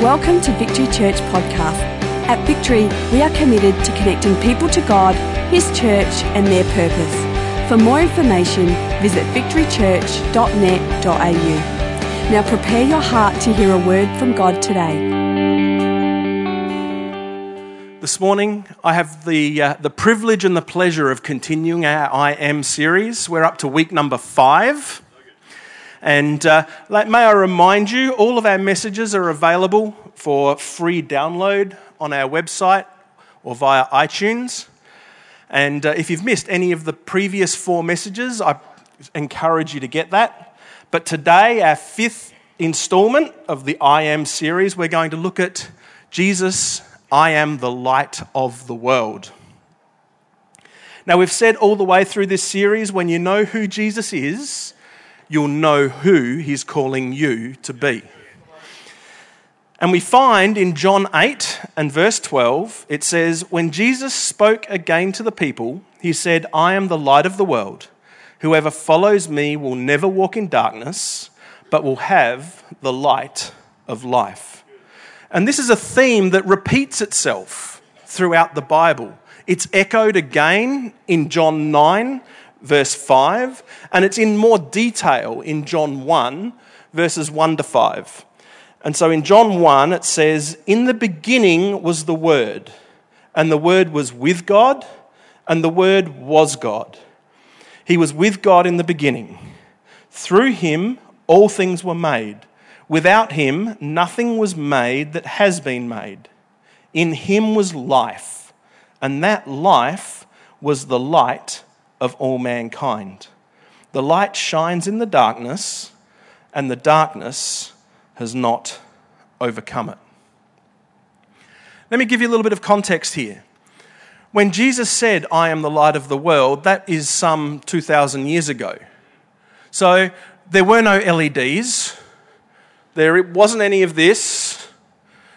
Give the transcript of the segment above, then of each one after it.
Welcome to Victory Church Podcast. At Victory, we are committed to connecting people to God, His church, and their purpose. For more information, visit victorychurch.net.au. Now prepare your heart to hear a word from God today. This morning, I have the, uh, the privilege and the pleasure of continuing our I Am series. We're up to week number five. And uh, may I remind you, all of our messages are available for free download on our website or via iTunes. And uh, if you've missed any of the previous four messages, I encourage you to get that. But today, our fifth installment of the I Am series, we're going to look at Jesus, I am the light of the world. Now, we've said all the way through this series when you know who Jesus is, you'll know who he's calling you to be. And we find in John 8 and verse 12, it says, When Jesus spoke again to the people, he said, I am the light of the world. Whoever follows me will never walk in darkness, but will have the light of life. And this is a theme that repeats itself throughout the Bible. It's echoed again in John 9 verse 5, and it's in more detail in John 1, verses 1 to 5. And so in John 1, it says, In the beginning was the Word, and the Word was with God, and the Word was God. He was with God in the beginning. Through him, all things were made. Without him, nothing was made that has been made. In him was life, and that life was the light of all mankind. The light shines in the darkness, and the darkness has not overcome it. Let me give you a little bit of context here. When Jesus said, I am the light of the world, that is some 2,000 years ago. So there were no LEDs, there wasn't any of this,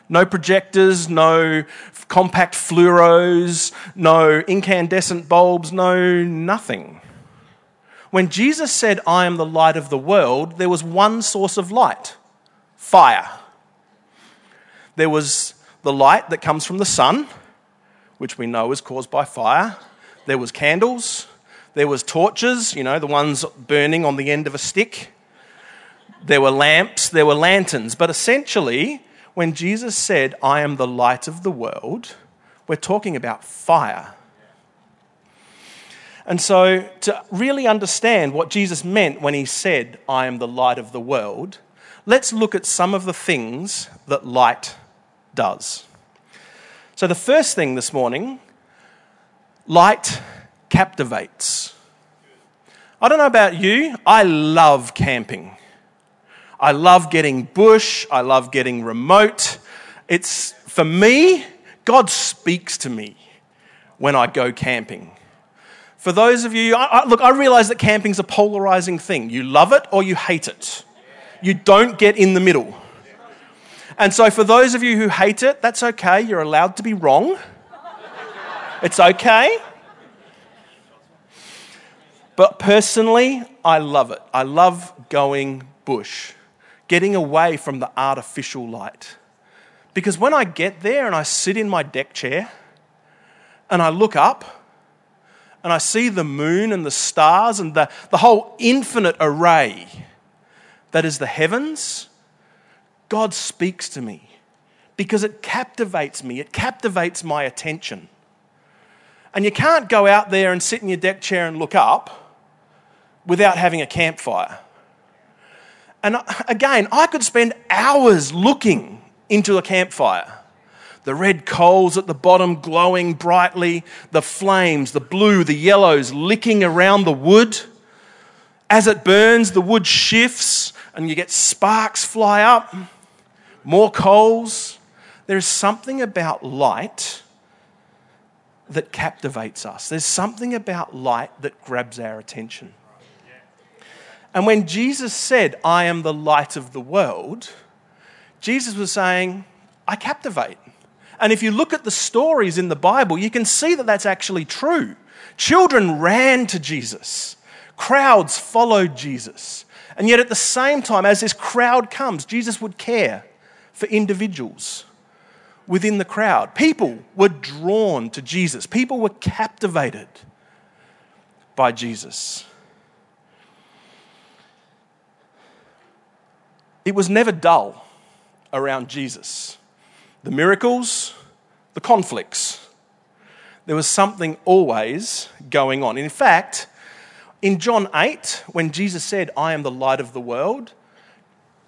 no projectors, no compact fluoros, no incandescent bulbs, no nothing. When Jesus said, I am the light of the world, there was one source of light fire. There was the light that comes from the sun, which we know is caused by fire. There was candles. There was torches, you know, the ones burning on the end of a stick. There were lamps. There were lanterns. But essentially, when Jesus said, I am the light of the world, we're talking about fire. And so, to really understand what Jesus meant when he said, I am the light of the world, let's look at some of the things that light does. So, the first thing this morning light captivates. I don't know about you, I love camping. I love getting bush. I love getting remote. It's, for me, God speaks to me when I go camping. For those of you, I, I, look, I realize that camping's a polarizing thing. You love it or you hate it. You don't get in the middle. And so, for those of you who hate it, that's okay. You're allowed to be wrong. It's okay. But personally, I love it. I love going bush getting away from the artificial light. Because when I get there and I sit in my deck chair and I look up and I see the moon and the stars and the, the whole infinite array that is the heavens, God speaks to me because it captivates me, it captivates my attention. And you can't go out there and sit in your deck chair and look up without having a campfire. And again, I could spend hours looking into a campfire. The red coals at the bottom glowing brightly, the flames, the blue, the yellows licking around the wood. As it burns, the wood shifts and you get sparks fly up, more coals. There is something about light that captivates us. There's something about light that grabs our attention. And when Jesus said, I am the light of the world, Jesus was saying, I captivate. And if you look at the stories in the Bible, you can see that that's actually true. Children ran to Jesus, crowds followed Jesus. And yet, at the same time, as this crowd comes, Jesus would care for individuals within the crowd. People were drawn to Jesus, people were captivated by Jesus. It was never dull around Jesus. The miracles, the conflicts, there was something always going on. In fact, in John 8, when Jesus said, I am the light of the world,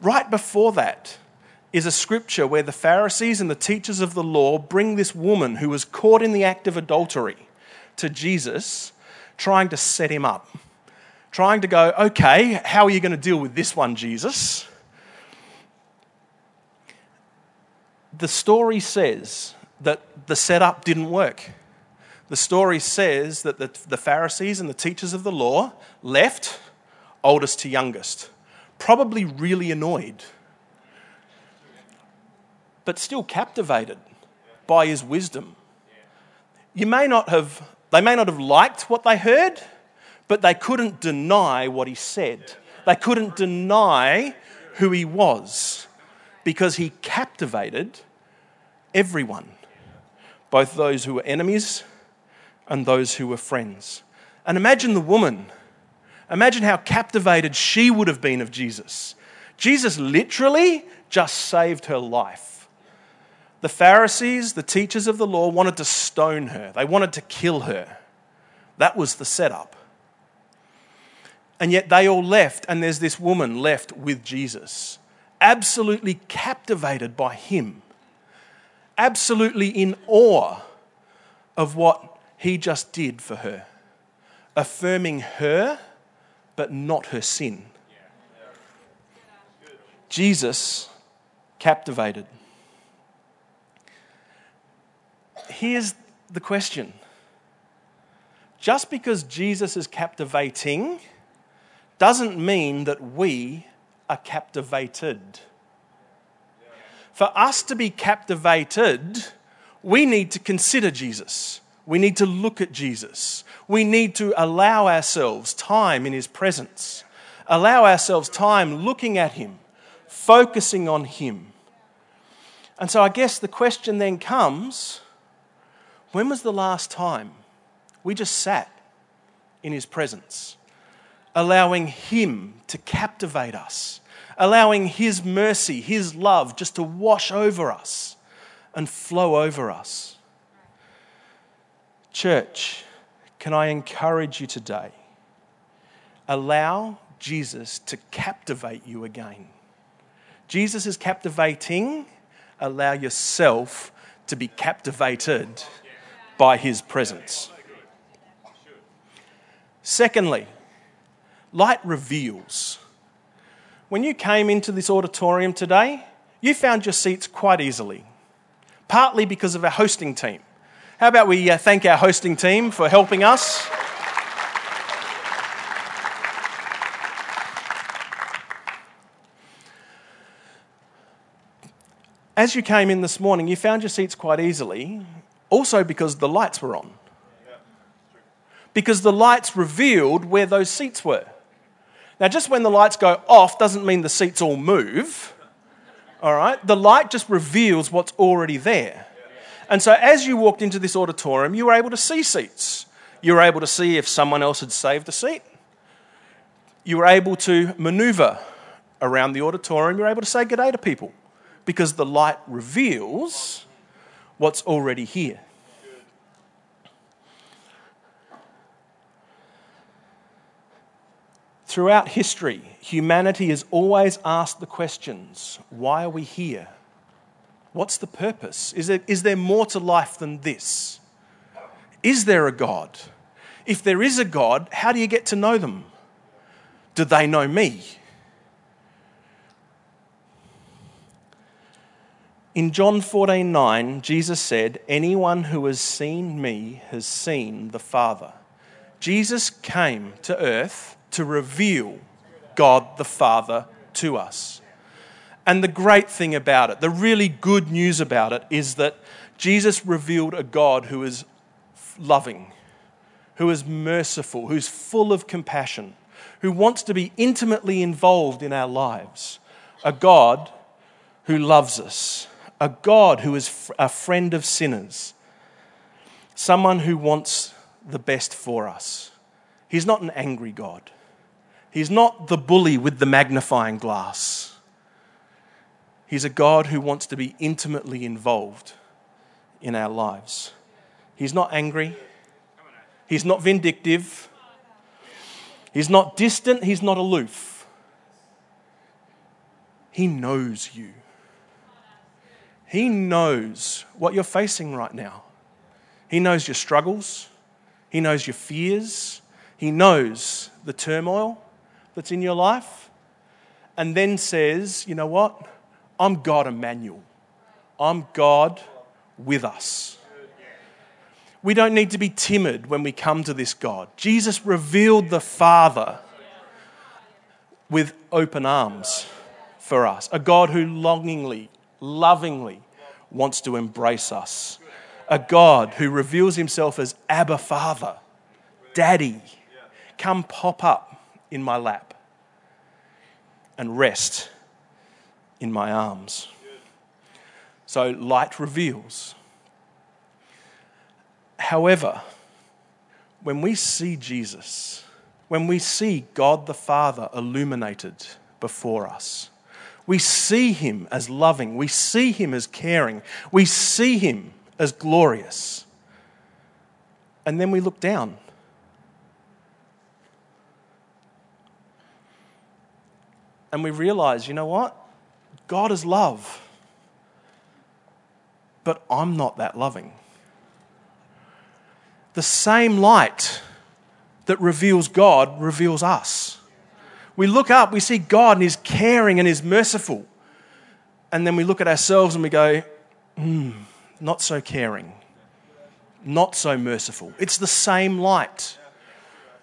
right before that is a scripture where the Pharisees and the teachers of the law bring this woman who was caught in the act of adultery to Jesus, trying to set him up. Trying to go, okay, how are you going to deal with this one, Jesus? The story says that the setup didn't work the story says that the, the Pharisees and the teachers of the law left, oldest to youngest, probably really annoyed, but still captivated by his wisdom. You may not have, they may not have liked what they heard, but they couldn't deny what he said. They couldn't deny who he was because he captivated everyone, both those who were enemies and those who were friends. And imagine the woman. Imagine how captivated she would have been of Jesus. Jesus literally just saved her life. The Pharisees, the teachers of the law, wanted to stone her, they wanted to kill her. That was the setup. And yet they all left, and there's this woman left with Jesus, absolutely captivated by him, absolutely in awe of what he just did for her, affirming her, but not her sin. Jesus captivated. Here's the question just because Jesus is captivating doesn't mean that we are captivated. For us to be captivated, we need to consider Jesus. We need to look at Jesus. We need to allow ourselves time in His presence, allow ourselves time looking at Him, focusing on Him. And so I guess the question then comes when was the last time we just sat in His presence, allowing Him to captivate us, allowing His mercy, His love just to wash over us and flow over us? Church, can I encourage you today? Allow Jesus to captivate you again. Jesus is captivating. Allow yourself to be captivated by his presence. Secondly, light reveals. When you came into this auditorium today, you found your seats quite easily, partly because of our hosting team. How about we uh, thank our hosting team for helping us? As you came in this morning, you found your seats quite easily, also because the lights were on. Because the lights revealed where those seats were. Now, just when the lights go off doesn't mean the seats all move. All right? The light just reveals what's already there. And so as you walked into this auditorium, you were able to see seats. You were able to see if someone else had saved a seat. You were able to maneuver around the auditorium. You were able to say good day to people because the light reveals what's already here. Throughout history, humanity has always asked the questions why are we here? What's the purpose? Is there, is there more to life than this? Is there a God? If there is a God, how do you get to know them? Do they know me? In John 14 9, Jesus said, Anyone who has seen me has seen the Father. Jesus came to earth to reveal God the Father to us. And the great thing about it, the really good news about it, is that Jesus revealed a God who is loving, who is merciful, who's full of compassion, who wants to be intimately involved in our lives. A God who loves us, a God who is a friend of sinners, someone who wants the best for us. He's not an angry God. He's not the bully with the magnifying glass. He's a God who wants to be intimately involved in our lives. He's not angry. He's not vindictive. He's not distant. He's not aloof. He knows you. He knows what you're facing right now. He knows your struggles. He knows your fears. He knows the turmoil that's in your life. And then says, you know what? I'm God Emmanuel. I'm God with us. We don't need to be timid when we come to this God. Jesus revealed the Father with open arms for us, a God who longingly, lovingly wants to embrace us, a God who reveals himself as Abba Father, Daddy. Come pop up in my lap and rest in my arms. So light reveals. However, when we see Jesus, when we see God the Father illuminated before us, we see him as loving, we see him as caring, we see him as glorious. And then we look down. And we realize, you know what? God is love. But I'm not that loving. The same light that reveals God reveals us. We look up, we see God and He's caring and He's merciful. And then we look at ourselves and we go, hmm, not so caring, not so merciful. It's the same light.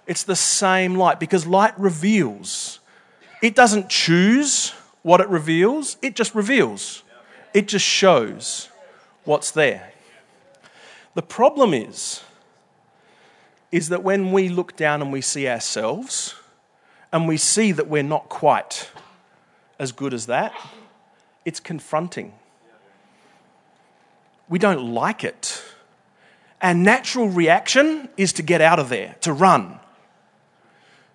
It's the same light because light reveals. It doesn't choose what it reveals, it just reveals. It just shows what's there. The problem is, is that when we look down and we see ourselves and we see that we're not quite as good as that, it's confronting. We don't like it. Our natural reaction is to get out of there, to run,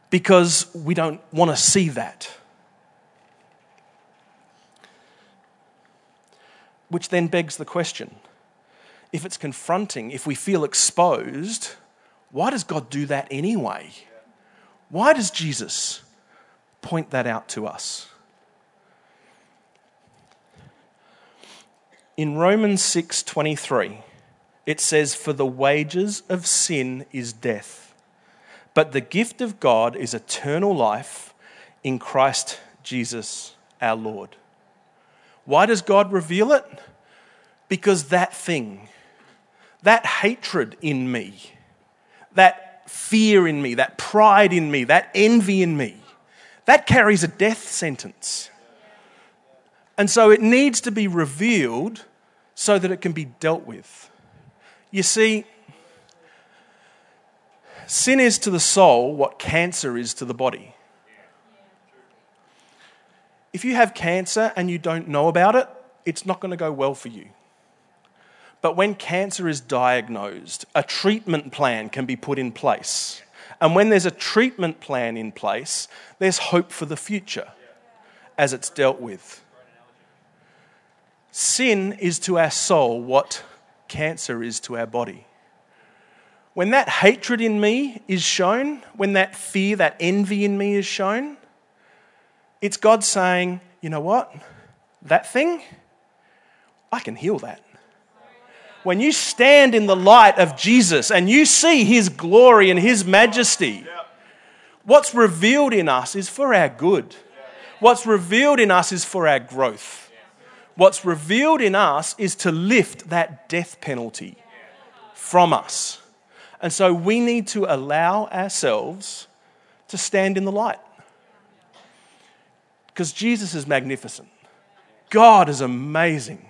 because we don't want to see that. Which then begs the question if it's confronting, if we feel exposed, why does God do that anyway? Why does Jesus point that out to us? In Romans 6:23, it says for the wages of sin is death, but the gift of God is eternal life in Christ Jesus our Lord. Why does God reveal it? Because that thing, that hatred in me, that fear in me, that pride in me, that envy in me, that carries a death sentence. And so it needs to be revealed so that it can be dealt with. You see, sin is to the soul what cancer is to the body. If you have cancer and you don't know about it, it's not going to go well for you. But when cancer is diagnosed, a treatment plan can be put in place. And when there's a treatment plan in place, there's hope for the future as it's dealt with. Sin is to our soul what cancer is to our body. When that hatred in me is shown, when that fear, that envy in me is shown, it's God saying, you know what? That thing, I can heal that. When you stand in the light of Jesus and you see his glory and his majesty, what's revealed in us is for our good. What's revealed in us is for our growth. What's revealed in us is to lift that death penalty from us. And so we need to allow ourselves to stand in the light. Because Jesus is magnificent. God is amazing.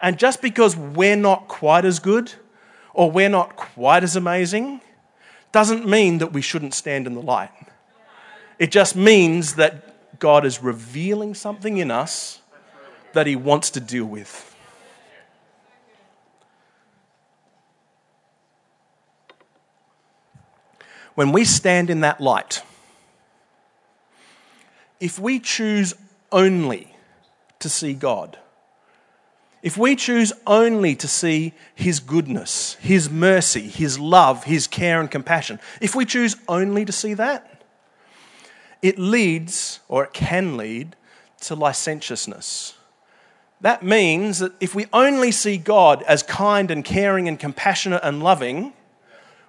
And just because we're not quite as good or we're not quite as amazing doesn't mean that we shouldn't stand in the light. It just means that God is revealing something in us that He wants to deal with. When we stand in that light, if we choose only to see God, if we choose only to see His goodness, His mercy, His love, His care and compassion, if we choose only to see that, it leads, or it can lead, to licentiousness. That means that if we only see God as kind and caring and compassionate and loving,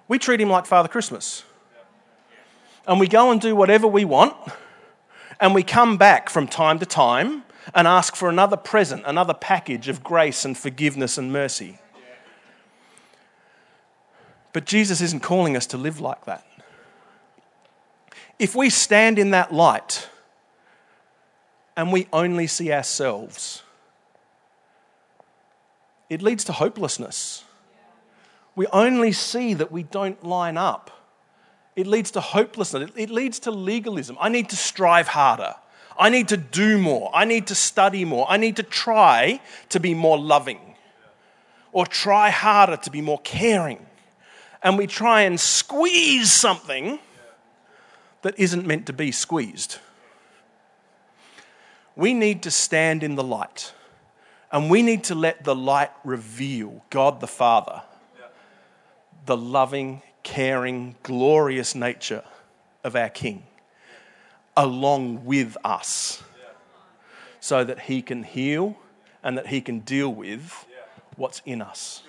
we treat Him like Father Christmas. And we go and do whatever we want, and we come back from time to time and ask for another present, another package of grace and forgiveness and mercy. But Jesus isn't calling us to live like that. If we stand in that light and we only see ourselves, it leads to hopelessness. We only see that we don't line up. It leads to hopelessness. It leads to legalism. I need to strive harder. I need to do more. I need to study more. I need to try to be more loving or try harder to be more caring. And we try and squeeze something that isn't meant to be squeezed. We need to stand in the light and we need to let the light reveal God the Father, the loving, caring, glorious nature of our King along with us so that He can heal and that He can deal with what's in us.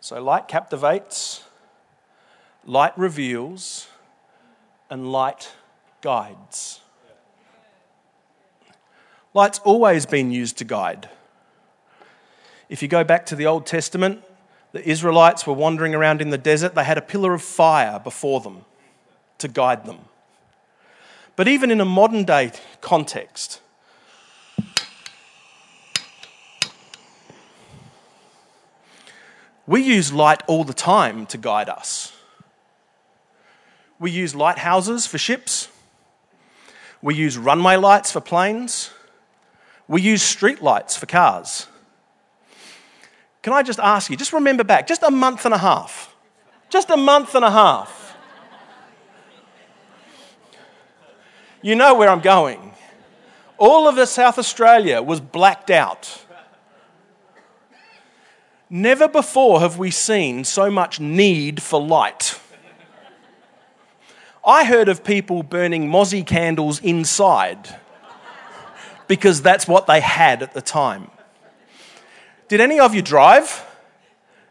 So, light captivates, light reveals, and light guides. Light's always been used to guide. If you go back to the Old Testament, the Israelites were wandering around in the desert. They had a pillar of fire before them to guide them. But even in a modern day context, we use light all the time to guide us. We use lighthouses for ships. We use runway lights for planes. We use street lights for cars. Can I just ask you, just remember back, just a month and a half. Just a month and a half. You know where I'm going. All of South Australia was blacked out. Never before have we seen so much need for light. I heard of people burning mozzie candles inside because that's what they had at the time. Did any of you drive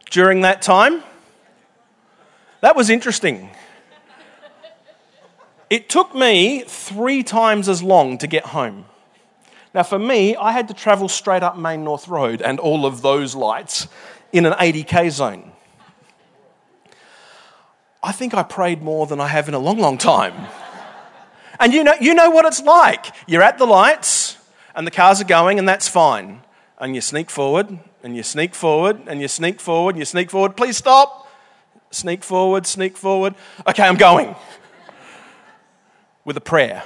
during that time? That was interesting. It took me three times as long to get home. Now, for me, I had to travel straight up Main North Road and all of those lights in an 80k zone. I think I prayed more than I have in a long, long time. And you know, you know what it's like. You're at the lights and the cars are going, and that's fine and you sneak forward, and you sneak forward, and you sneak forward, and you sneak forward. Please stop. Sneak forward, sneak forward. Okay, I'm going. With a prayer.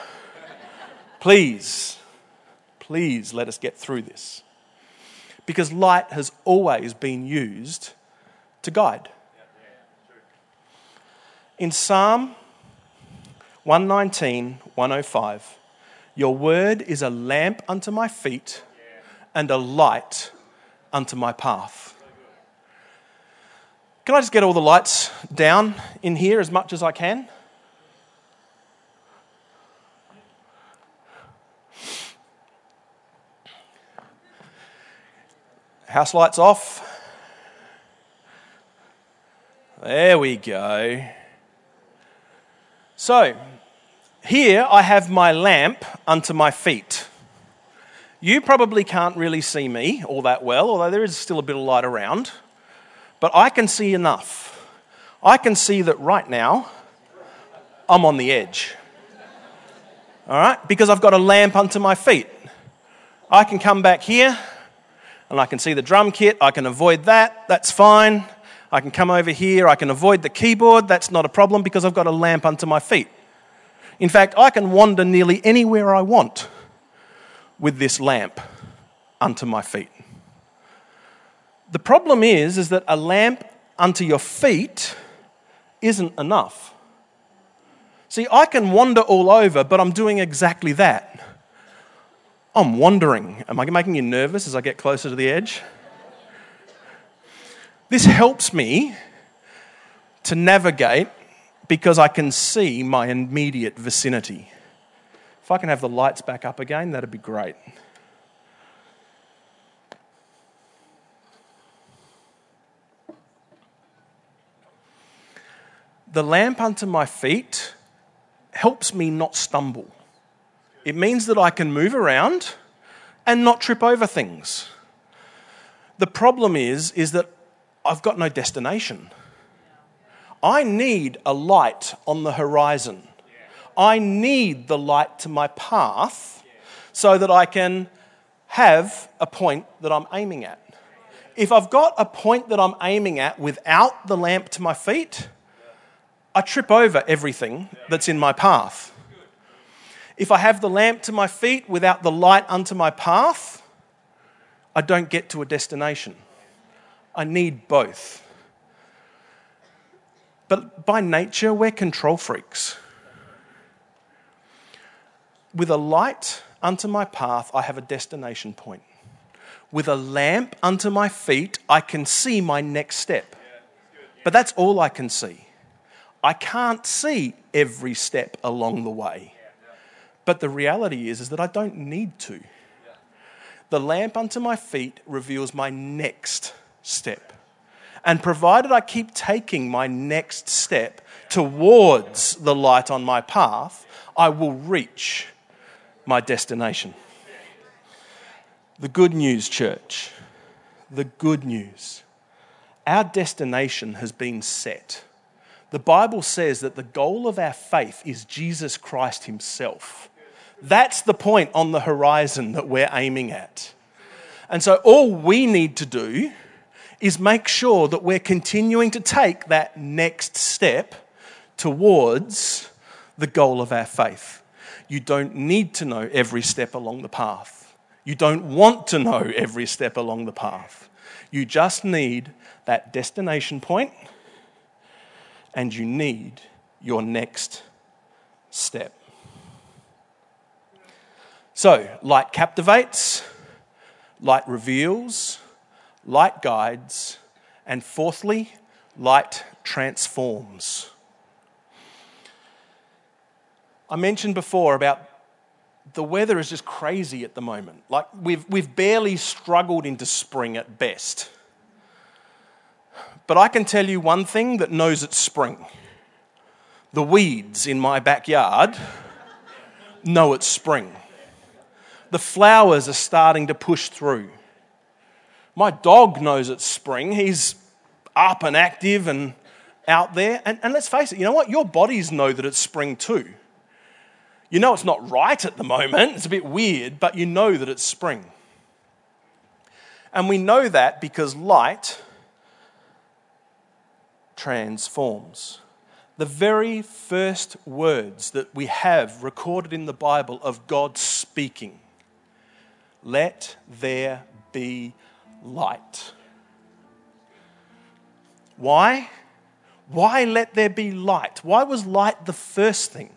Please, please let us get through this. Because light has always been used to guide. In Psalm 119, 105, your word is a lamp unto my feet and a light unto my path. Can I just get all the lights down in here as much as I can? House lights off. There we go. So, here I have my lamp unto my feet. You probably can't really see me all that well, although there is still a bit of light around. But I can see enough. I can see that right now I'm on the edge. All right? Because I've got a lamp under my feet. I can come back here and I can see the drum kit. I can avoid that. That's fine. I can come over here, I can avoid the keyboard, that's not a problem because I've got a lamp under my feet. In fact, I can wander nearly anywhere I want with this lamp unto my feet. The problem is, is that a lamp unto your feet isn't enough. See, I can wander all over, but I'm doing exactly that. I'm wandering. Am I making you nervous as I get closer to the edge? This helps me to navigate because I can see my immediate vicinity. If I can have the lights back up again, that'd be great. The lamp unto my feet helps me not stumble. It means that I can move around and not trip over things. The problem is, is that I've got no destination. I need a light on the horizon. I need the light to my path so that I can have a point that I'm aiming at. If I've got a point that I'm aiming at without the lamp to my feet, I trip over everything that's in my path. If I have the lamp to my feet without the light unto my path, I don't get to a destination. I need both. But by nature, we're control freaks. With a light unto my path, I have a destination point. With a lamp unto my feet, I can see my next step. But that's all I can see. I can't see every step along the way. But the reality is, is that I don't need to. The lamp unto my feet reveals my next step. And provided I keep taking my next step towards the light on my path, I will reach my destination. The good news, church, the good news. Our destination has been set. The Bible says that the goal of our faith is Jesus Christ Himself. That's the point on the horizon that we're aiming at. And so all we need to do is make sure that we're continuing to take that next step towards the goal of our faith. You don't need to know every step along the path. You don't want to know every step along the path. You just need that destination point and you need your next step. So, light captivates, light reveals, light guides, and fourthly, light transforms. I mentioned before about the weather is just crazy at the moment. Like we've, we've barely struggled into spring at best. But I can tell you one thing that knows it's spring the weeds in my backyard know it's spring. The flowers are starting to push through. My dog knows it's spring. He's up and active and out there. And, and let's face it, you know what? Your bodies know that it's spring too. You know it's not right at the moment, it's a bit weird, but you know that it's spring. And we know that because light transforms. The very first words that we have recorded in the Bible of God speaking let there be light. Why? Why let there be light? Why was light the first thing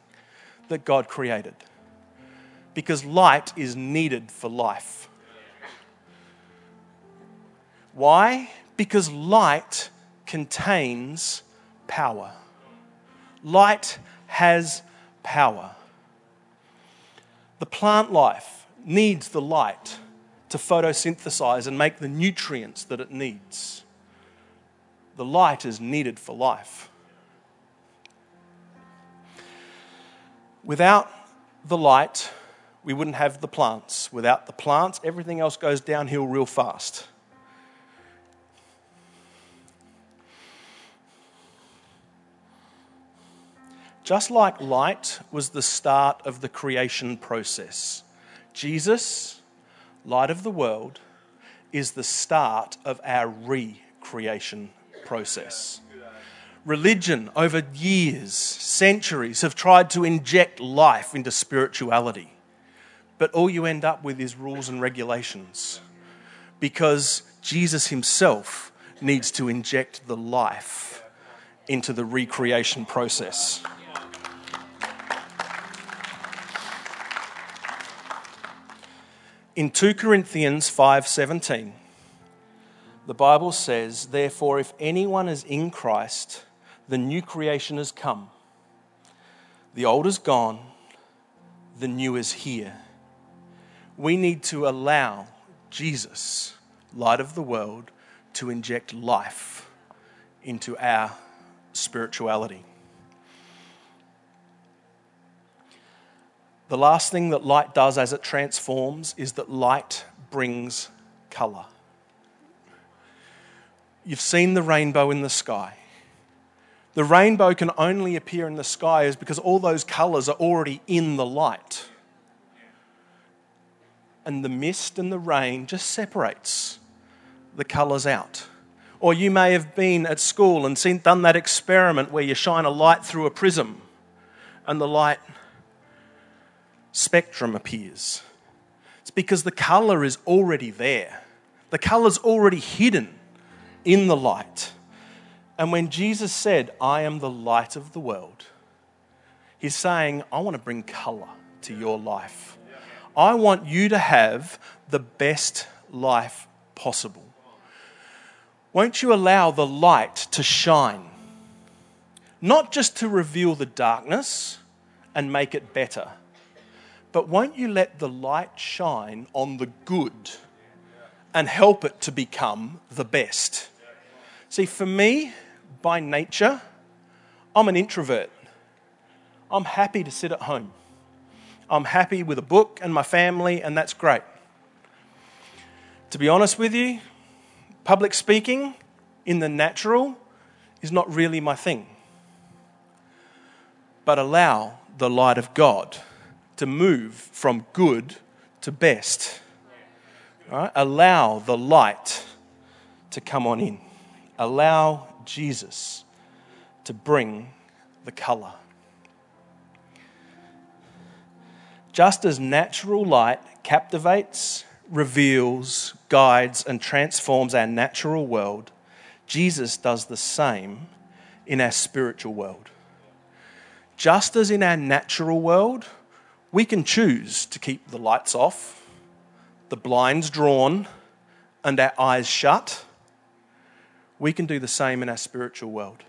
that God created? Because light is needed for life. Why? Because light contains power. Light has power. The plant life needs the light to photosynthesize and make the nutrients that it needs. The light is needed for life. Without the light, we wouldn't have the plants. Without the plants, everything else goes downhill real fast. Just like light was the start of the creation process, Jesus light of the world, is the start of our recreation process. Religion, over years, centuries, have tried to inject life into spirituality. But all you end up with is rules and regulations because Jesus himself needs to inject the life into the recreation process. In 2 Corinthians 5:17 the Bible says, Therefore, if anyone is in Christ, the new creation has come. The old is gone, the new is here. We need to allow Jesus, light of the world, to inject life into our spirituality. The last thing that light does as it transforms is that light brings colour. You've seen the rainbow in the sky. The rainbow can only appear in the sky is because all those colours are already in the light. And the mist and the rain just separates the colours out. Or you may have been at school and seen, done that experiment where you shine a light through a prism and the light spectrum appears. It's because the colour is already there, the colour's already hidden in the light. And when Jesus said, I am the light of the world, he's saying, I want to bring color to your life. I want you to have the best life possible. Won't you allow the light to shine? Not just to reveal the darkness and make it better, but won't you let the light shine on the good and help it to become the best? See, for me, by nature, I'm an introvert. I'm happy to sit at home. I'm happy with a book and my family, and that's great. To be honest with you, public speaking in the natural is not really my thing. But allow the light of God to move from good to best. Allow the light to come on in allow Jesus to bring the colour. Just as natural light captivates, reveals, guides, and transforms our natural world, Jesus does the same in our spiritual world. Just as in our natural world, we can choose to keep the lights off, the blinds drawn, and our eyes shut we can do the same in our spiritual world.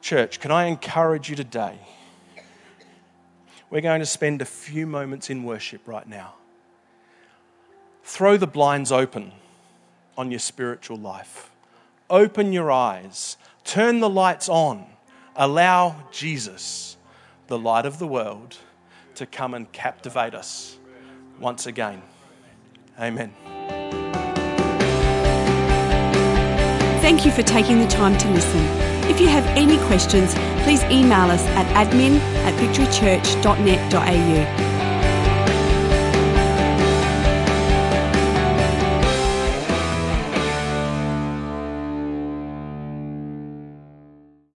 Church, can I encourage you today? We're going to spend a few moments in worship right now. Throw the blinds open on your spiritual life. Open your eyes. Turn the lights on. Allow Jesus, the light of the world, to come and captivate us once again. Amen. Thank you for taking the time to listen. If you have any questions, please email us at admin at victorychurch.net.au.